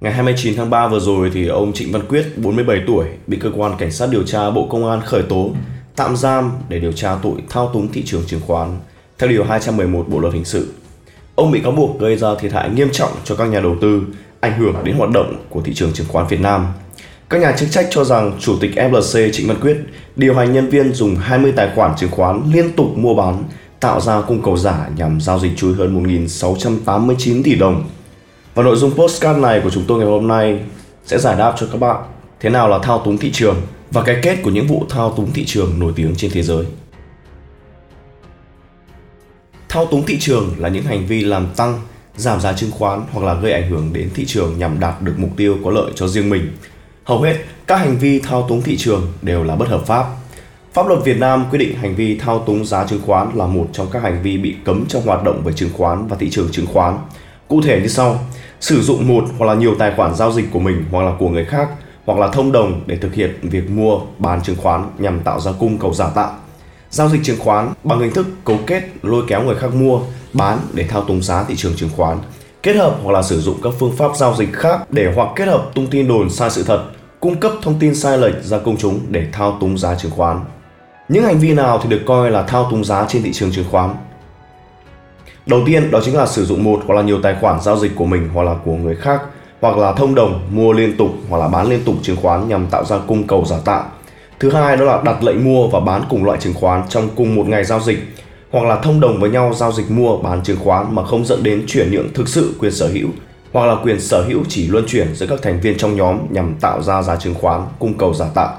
Ngày 29 tháng 3 vừa rồi thì ông Trịnh Văn Quyết, 47 tuổi, bị cơ quan cảnh sát điều tra Bộ Công an khởi tố, tạm giam để điều tra tội thao túng thị trường chứng khoán theo điều 211 Bộ luật hình sự. Ông bị cáo buộc gây ra thiệt hại nghiêm trọng cho các nhà đầu tư, ảnh hưởng đến hoạt động của thị trường chứng khoán Việt Nam. Các nhà chức trách cho rằng Chủ tịch FLC Trịnh Văn Quyết điều hành nhân viên dùng 20 tài khoản chứng khoán liên tục mua bán, tạo ra cung cầu giả nhằm giao dịch chui hơn 1.689 tỷ đồng. Và nội dung postcard này của chúng tôi ngày hôm nay sẽ giải đáp cho các bạn thế nào là thao túng thị trường và cái kết của những vụ thao túng thị trường nổi tiếng trên thế giới. Thao túng thị trường là những hành vi làm tăng, giảm giá chứng khoán hoặc là gây ảnh hưởng đến thị trường nhằm đạt được mục tiêu có lợi cho riêng mình. Hầu hết các hành vi thao túng thị trường đều là bất hợp pháp. Pháp luật Việt Nam quy định hành vi thao túng giá chứng khoán là một trong các hành vi bị cấm trong hoạt động về chứng khoán và thị trường chứng khoán. Cụ thể như sau: sử dụng một hoặc là nhiều tài khoản giao dịch của mình hoặc là của người khác hoặc là thông đồng để thực hiện việc mua bán chứng khoán nhằm tạo ra cung cầu giả tạo giao dịch chứng khoán bằng hình thức cấu kết lôi kéo người khác mua, bán để thao túng giá thị trường chứng khoán, kết hợp hoặc là sử dụng các phương pháp giao dịch khác để hoặc kết hợp tung tin đồn sai sự thật, cung cấp thông tin sai lệch ra công chúng để thao túng giá chứng khoán. Những hành vi nào thì được coi là thao túng giá trên thị trường chứng khoán? Đầu tiên, đó chính là sử dụng một hoặc là nhiều tài khoản giao dịch của mình hoặc là của người khác, hoặc là thông đồng, mua liên tục hoặc là bán liên tục chứng khoán nhằm tạo ra cung cầu giả tạo Thứ hai, đó là đặt lệnh mua và bán cùng loại chứng khoán trong cùng một ngày giao dịch, hoặc là thông đồng với nhau giao dịch mua, bán chứng khoán mà không dẫn đến chuyển nhượng thực sự quyền sở hữu, hoặc là quyền sở hữu chỉ luân chuyển giữa các thành viên trong nhóm nhằm tạo ra giá chứng khoán cung cầu giả tạo.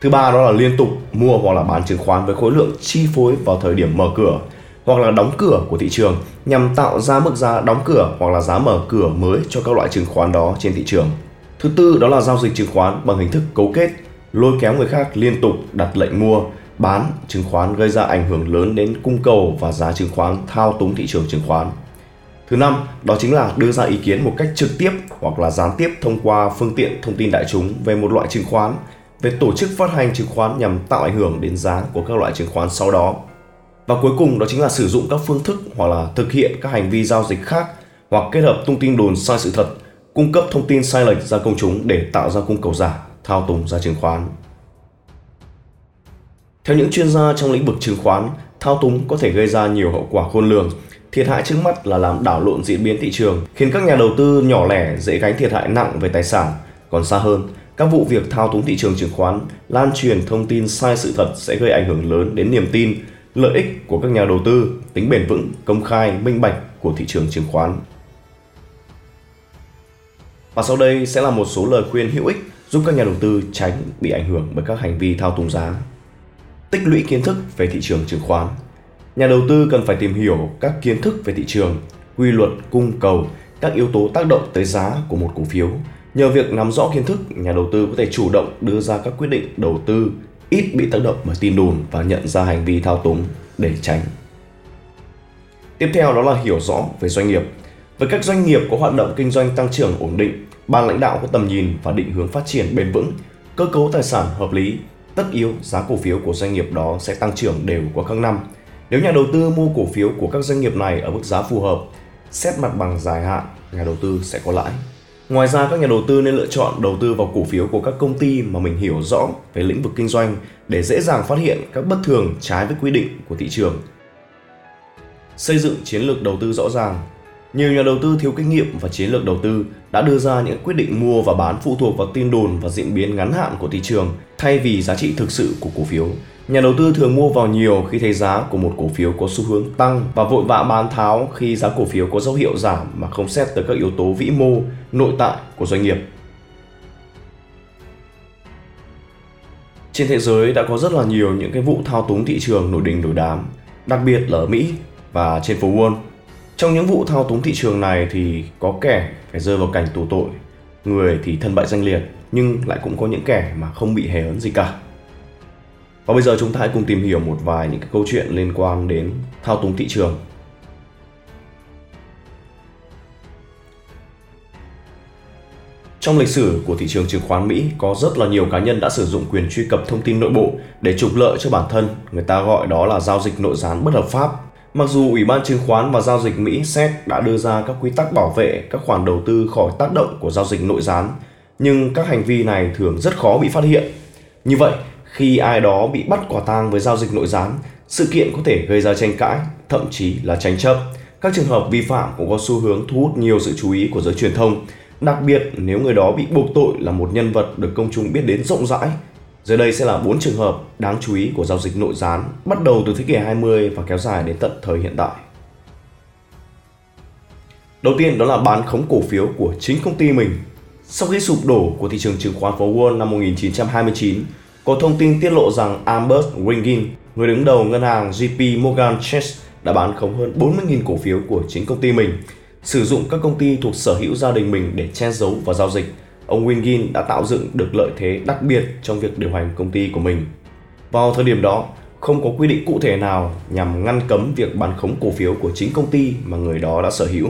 Thứ ba, đó là liên tục mua hoặc là bán chứng khoán với khối lượng chi phối vào thời điểm mở cửa hoặc là đóng cửa của thị trường nhằm tạo ra mức giá đóng cửa hoặc là giá mở cửa mới cho các loại chứng khoán đó trên thị trường. Thứ tư đó là giao dịch chứng khoán bằng hình thức cấu kết lôi kéo người khác liên tục đặt lệnh mua, bán chứng khoán gây ra ảnh hưởng lớn đến cung cầu và giá chứng khoán thao túng thị trường chứng khoán. Thứ năm, đó chính là đưa ra ý kiến một cách trực tiếp hoặc là gián tiếp thông qua phương tiện thông tin đại chúng về một loại chứng khoán, về tổ chức phát hành chứng khoán nhằm tạo ảnh hưởng đến giá của các loại chứng khoán sau đó. Và cuối cùng đó chính là sử dụng các phương thức hoặc là thực hiện các hành vi giao dịch khác hoặc kết hợp thông tin đồn sai sự thật, cung cấp thông tin sai lệch ra công chúng để tạo ra cung cầu giả thao túng giá chứng khoán. Theo những chuyên gia trong lĩnh vực chứng khoán, thao túng có thể gây ra nhiều hậu quả khôn lường. Thiệt hại trước mắt là làm đảo lộn diễn biến thị trường, khiến các nhà đầu tư nhỏ lẻ dễ gánh thiệt hại nặng về tài sản. Còn xa hơn, các vụ việc thao túng thị trường chứng khoán, lan truyền thông tin sai sự thật sẽ gây ảnh hưởng lớn đến niềm tin, lợi ích của các nhà đầu tư, tính bền vững, công khai, minh bạch của thị trường chứng khoán. Và sau đây sẽ là một số lời khuyên hữu ích giúp các nhà đầu tư tránh bị ảnh hưởng bởi các hành vi thao túng giá. Tích lũy kiến thức về thị trường chứng khoán. Nhà đầu tư cần phải tìm hiểu các kiến thức về thị trường, quy luật cung cầu, các yếu tố tác động tới giá của một cổ phiếu. Nhờ việc nắm rõ kiến thức, nhà đầu tư có thể chủ động đưa ra các quyết định đầu tư ít bị tác động bởi tin đồn và nhận ra hành vi thao túng để tránh. Tiếp theo đó là hiểu rõ về doanh nghiệp. Với các doanh nghiệp có hoạt động kinh doanh tăng trưởng ổn định, ban lãnh đạo có tầm nhìn và định hướng phát triển bền vững, cơ cấu tài sản hợp lý, tất yếu giá cổ phiếu của doanh nghiệp đó sẽ tăng trưởng đều qua các năm. Nếu nhà đầu tư mua cổ phiếu của các doanh nghiệp này ở mức giá phù hợp, xét mặt bằng dài hạn, nhà đầu tư sẽ có lãi. Ngoài ra các nhà đầu tư nên lựa chọn đầu tư vào cổ phiếu của các công ty mà mình hiểu rõ về lĩnh vực kinh doanh để dễ dàng phát hiện các bất thường trái với quy định của thị trường. Xây dựng chiến lược đầu tư rõ ràng, nhiều nhà đầu tư thiếu kinh nghiệm và chiến lược đầu tư đã đưa ra những quyết định mua và bán phụ thuộc vào tin đồn và diễn biến ngắn hạn của thị trường thay vì giá trị thực sự của cổ phiếu. Nhà đầu tư thường mua vào nhiều khi thấy giá của một cổ phiếu có xu hướng tăng và vội vã bán tháo khi giá cổ phiếu có dấu hiệu giảm mà không xét tới các yếu tố vĩ mô, nội tại của doanh nghiệp. Trên thế giới đã có rất là nhiều những cái vụ thao túng thị trường nổi đình nổi đám, đặc biệt là ở Mỹ và trên phố Wall trong những vụ thao túng thị trường này thì có kẻ phải rơi vào cảnh tù tội, người thì thân bại danh liệt, nhưng lại cũng có những kẻ mà không bị hề ấn gì cả. Và bây giờ chúng ta hãy cùng tìm hiểu một vài những cái câu chuyện liên quan đến thao túng thị trường. Trong lịch sử của thị trường chứng khoán Mỹ có rất là nhiều cá nhân đã sử dụng quyền truy cập thông tin nội bộ để trục lợi cho bản thân, người ta gọi đó là giao dịch nội gián bất hợp pháp Mặc dù Ủy ban chứng khoán và giao dịch Mỹ SEC đã đưa ra các quy tắc bảo vệ các khoản đầu tư khỏi tác động của giao dịch nội gián, nhưng các hành vi này thường rất khó bị phát hiện. Như vậy, khi ai đó bị bắt quả tang với giao dịch nội gián, sự kiện có thể gây ra tranh cãi, thậm chí là tranh chấp. Các trường hợp vi phạm cũng có xu hướng thu hút nhiều sự chú ý của giới truyền thông, đặc biệt nếu người đó bị buộc tội là một nhân vật được công chúng biết đến rộng rãi. Dưới đây sẽ là 4 trường hợp đáng chú ý của giao dịch nội gián bắt đầu từ thế kỷ 20 và kéo dài đến tận thời hiện tại. Đầu tiên đó là bán khống cổ phiếu của chính công ty mình. Sau khi sụp đổ của thị trường chứng khoán phố Wall năm 1929, có thông tin tiết lộ rằng Albert Wingin, người đứng đầu ngân hàng JP Morgan Chase, đã bán khống hơn 40.000 cổ phiếu của chính công ty mình, sử dụng các công ty thuộc sở hữu gia đình mình để che giấu và giao dịch. Ông Wingin đã tạo dựng được lợi thế đặc biệt trong việc điều hành công ty của mình. Vào thời điểm đó, không có quy định cụ thể nào nhằm ngăn cấm việc bán khống cổ phiếu của chính công ty mà người đó đã sở hữu.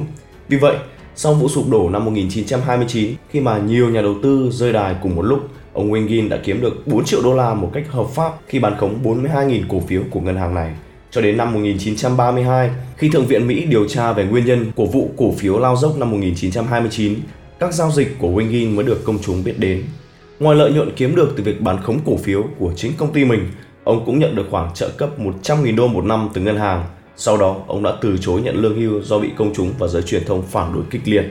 Vì vậy, sau vụ sụp đổ năm 1929, khi mà nhiều nhà đầu tư rơi đài cùng một lúc, ông Wingin đã kiếm được 4 triệu đô la một cách hợp pháp khi bán khống 42.000 cổ phiếu của ngân hàng này. Cho đến năm 1932, khi Thượng viện Mỹ điều tra về nguyên nhân của vụ cổ phiếu lao dốc năm 1929, các giao dịch của Wingin mới được công chúng biết đến. Ngoài lợi nhuận kiếm được từ việc bán khống cổ phiếu của chính công ty mình, ông cũng nhận được khoản trợ cấp 100.000 đô một năm từ ngân hàng. Sau đó, ông đã từ chối nhận lương hưu do bị công chúng và giới truyền thông phản đối kịch liệt.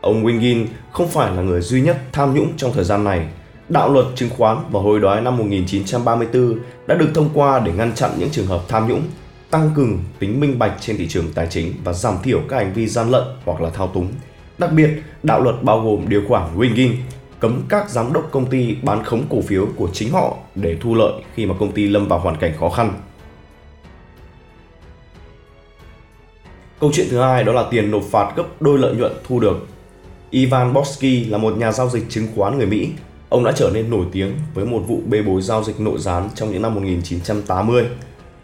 Ông Wingin không phải là người duy nhất tham nhũng trong thời gian này. Đạo luật chứng khoán và hồi đoái năm 1934 đã được thông qua để ngăn chặn những trường hợp tham nhũng, tăng cường tính minh bạch trên thị trường tài chính và giảm thiểu các hành vi gian lận hoặc là thao túng. Đặc biệt, đạo luật bao gồm điều khoản winging cấm các giám đốc công ty bán khống cổ phiếu của chính họ để thu lợi khi mà công ty lâm vào hoàn cảnh khó khăn. Câu chuyện thứ hai đó là tiền nộp phạt gấp đôi lợi nhuận thu được. Ivan Borsky là một nhà giao dịch chứng khoán người Mỹ. Ông đã trở nên nổi tiếng với một vụ bê bối giao dịch nội gián trong những năm 1980.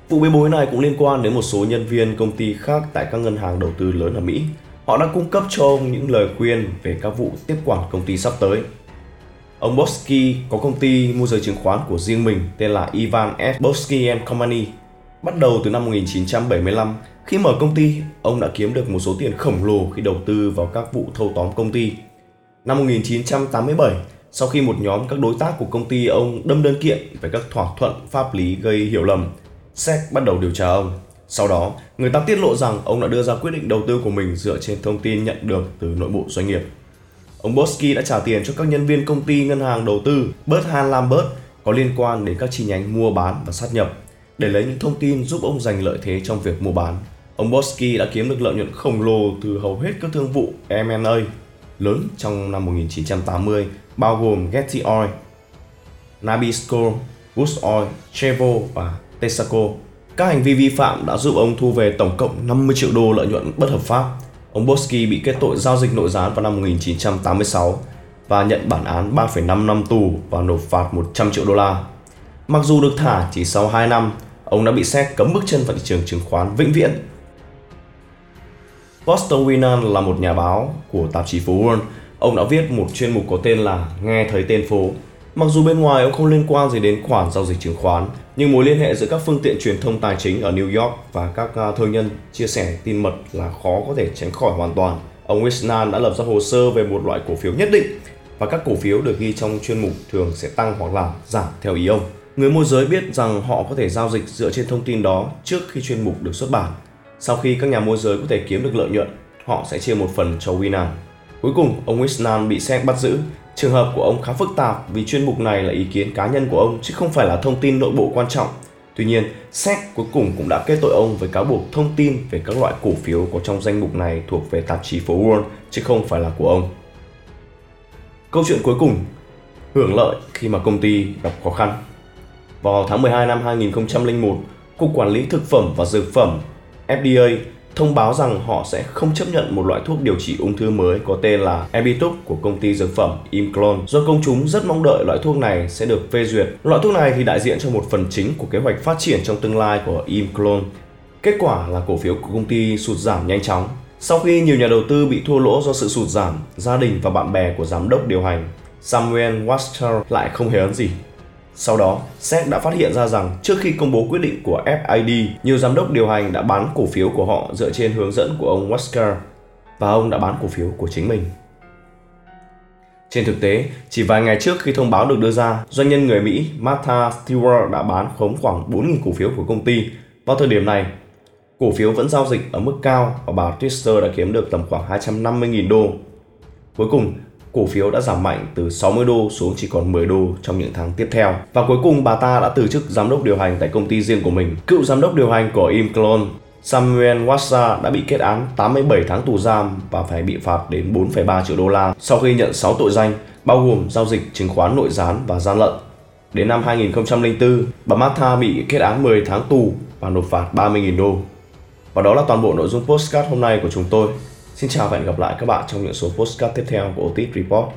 Vụ bê bối này cũng liên quan đến một số nhân viên công ty khác tại các ngân hàng đầu tư lớn ở Mỹ. Họ đã cung cấp cho ông những lời khuyên về các vụ tiếp quản công ty sắp tới. Ông Bosky có công ty môi giới chứng khoán của riêng mình tên là Ivan S. Bosky Company. Bắt đầu từ năm 1975, khi mở công ty, ông đã kiếm được một số tiền khổng lồ khi đầu tư vào các vụ thâu tóm công ty. Năm 1987, sau khi một nhóm các đối tác của công ty ông đâm đơn kiện về các thỏa thuận pháp lý gây hiểu lầm, SEC bắt đầu điều tra ông. Sau đó, người ta tiết lộ rằng ông đã đưa ra quyết định đầu tư của mình dựa trên thông tin nhận được từ nội bộ doanh nghiệp. Ông Bosky đã trả tiền cho các nhân viên công ty ngân hàng đầu tư Bertrand Lambert có liên quan đến các chi nhánh mua bán và sát nhập để lấy những thông tin giúp ông giành lợi thế trong việc mua bán. Ông Bosky đã kiếm được lợi nhuận khổng lồ từ hầu hết các thương vụ M&A lớn trong năm 1980, bao gồm Getty Oil, Nabisco, Woods Oil, Chevro và Texaco. Các hành vi vi phạm đã giúp ông thu về tổng cộng 50 triệu đô lợi nhuận bất hợp pháp. Ông Bosky bị kết tội giao dịch nội gián vào năm 1986 và nhận bản án 3,5 năm tù và nộp phạt 100 triệu đô la. Mặc dù được thả chỉ sau 2 năm, ông đã bị xét cấm bước chân vào thị trường chứng khoán vĩnh viễn. Boston Winan là một nhà báo của tạp chí phố Wall. Ông đã viết một chuyên mục có tên là Nghe thấy tên phố. Mặc dù bên ngoài ông không liên quan gì đến khoản giao dịch chứng khoán, nhưng mối liên hệ giữa các phương tiện truyền thông tài chính ở New York và các à, thương nhân chia sẻ tin mật là khó có thể tránh khỏi hoàn toàn. Ông Wisnan đã lập ra hồ sơ về một loại cổ phiếu nhất định và các cổ phiếu được ghi trong chuyên mục thường sẽ tăng hoặc là giảm theo ý ông. Người môi giới biết rằng họ có thể giao dịch dựa trên thông tin đó trước khi chuyên mục được xuất bản. Sau khi các nhà môi giới có thể kiếm được lợi nhuận, họ sẽ chia một phần cho Winan. Cuối cùng, ông Wisnan bị SEC bắt giữ. Trường hợp của ông khá phức tạp vì chuyên mục này là ý kiến cá nhân của ông chứ không phải là thông tin nội bộ quan trọng. Tuy nhiên, SEC cuối cùng cũng đã kết tội ông với cáo buộc thông tin về các loại cổ phiếu có trong danh mục này thuộc về tạp chí phố Wall chứ không phải là của ông. Câu chuyện cuối cùng, hưởng lợi khi mà công ty gặp khó khăn. Vào tháng 12 năm 2001, Cục Quản lý Thực phẩm và Dược phẩm FDA thông báo rằng họ sẽ không chấp nhận một loại thuốc điều trị ung thư mới có tên là Erbitux của công ty dược phẩm Imclone do công chúng rất mong đợi loại thuốc này sẽ được phê duyệt. Loại thuốc này thì đại diện cho một phần chính của kế hoạch phát triển trong tương lai của Imclone. Kết quả là cổ phiếu của công ty sụt giảm nhanh chóng. Sau khi nhiều nhà đầu tư bị thua lỗ do sự sụt giảm, gia đình và bạn bè của giám đốc điều hành Samuel Wachter lại không hề ấn gì. Sau đó, SEC đã phát hiện ra rằng trước khi công bố quyết định của FID, nhiều giám đốc điều hành đã bán cổ phiếu của họ dựa trên hướng dẫn của ông Wesker và ông đã bán cổ phiếu của chính mình. Trên thực tế, chỉ vài ngày trước khi thông báo được đưa ra, doanh nhân người Mỹ Martha Stewart đã bán khống khoảng 4.000 cổ phiếu của công ty. Vào thời điểm này, cổ phiếu vẫn giao dịch ở mức cao và bà Twister đã kiếm được tầm khoảng 250.000 đô. Cuối cùng, cổ phiếu đã giảm mạnh từ 60 đô xuống chỉ còn 10 đô trong những tháng tiếp theo. Và cuối cùng bà ta đã từ chức giám đốc điều hành tại công ty riêng của mình. Cựu giám đốc điều hành của Imclone Samuel Watsa đã bị kết án 87 tháng tù giam và phải bị phạt đến 4,3 triệu đô la sau khi nhận 6 tội danh bao gồm giao dịch chứng khoán nội gián và gian lận. Đến năm 2004, bà Martha bị kết án 10 tháng tù và nộp phạt 30.000 đô. Và đó là toàn bộ nội dung postcard hôm nay của chúng tôi. Xin chào và hẹn gặp lại các bạn trong những số postcard tiếp theo của Otis Report.